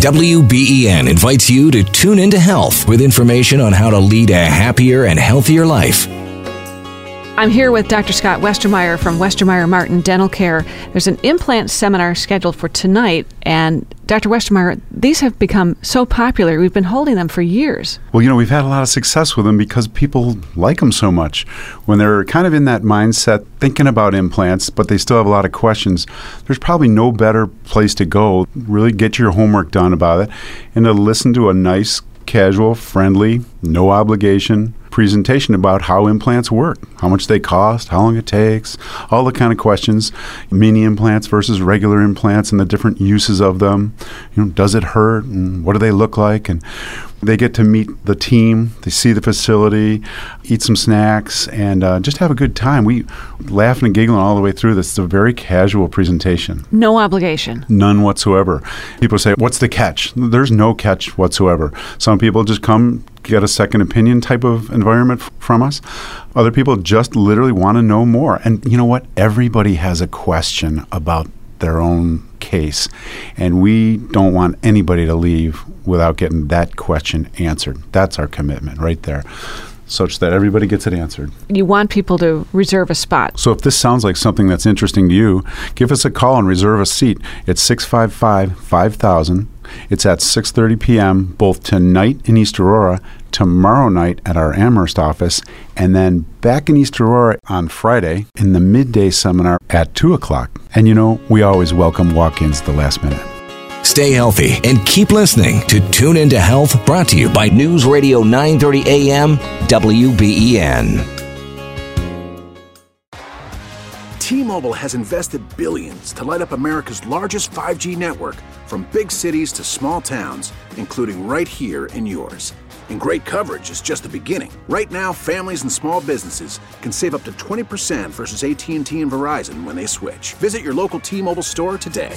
WBEN invites you to tune into health with information on how to lead a happier and healthier life. I'm here with Dr. Scott Westermeier from Westermeier Martin Dental Care. There's an implant seminar scheduled for tonight, and Dr. Westermeier, these have become so popular. We've been holding them for years. Well, you know, we've had a lot of success with them because people like them so much. When they're kind of in that mindset, thinking about implants, but they still have a lot of questions, there's probably no better place to go. Really get your homework done about it and to listen to a nice, casual, friendly, no obligation presentation about how implants work, how much they cost, how long it takes, all the kind of questions, mini implants versus regular implants and the different uses of them. You know, does it hurt and what do they look like and they get to meet the team, they see the facility, eat some snacks, and uh, just have a good time. We laughing and giggling all the way through this. It's a very casual presentation. No obligation. None whatsoever. People say, What's the catch? There's no catch whatsoever. Some people just come get a second opinion type of environment f- from us. Other people just literally want to know more. And you know what? Everybody has a question about their own case. And we don't want anybody to leave without getting that question answered. That's our commitment right there, such that everybody gets it answered. You want people to reserve a spot. So if this sounds like something that's interesting to you, give us a call and reserve a seat. It's 655 5000. It's at 6:30 p.m. both tonight in East Aurora, tomorrow night at our Amherst office, and then back in East Aurora on Friday in the midday seminar at 2 o'clock. And you know, we always welcome walk-ins at the last minute. Stay healthy and keep listening to Tune Into Health, brought to you by News Radio 930 AM WBEN. T-Mobile has invested billions to light up America's largest 5G network from big cities to small towns, including right here in yours. And great coverage is just the beginning. Right now, families and small businesses can save up to 20% versus AT&T and Verizon when they switch. Visit your local T-Mobile store today.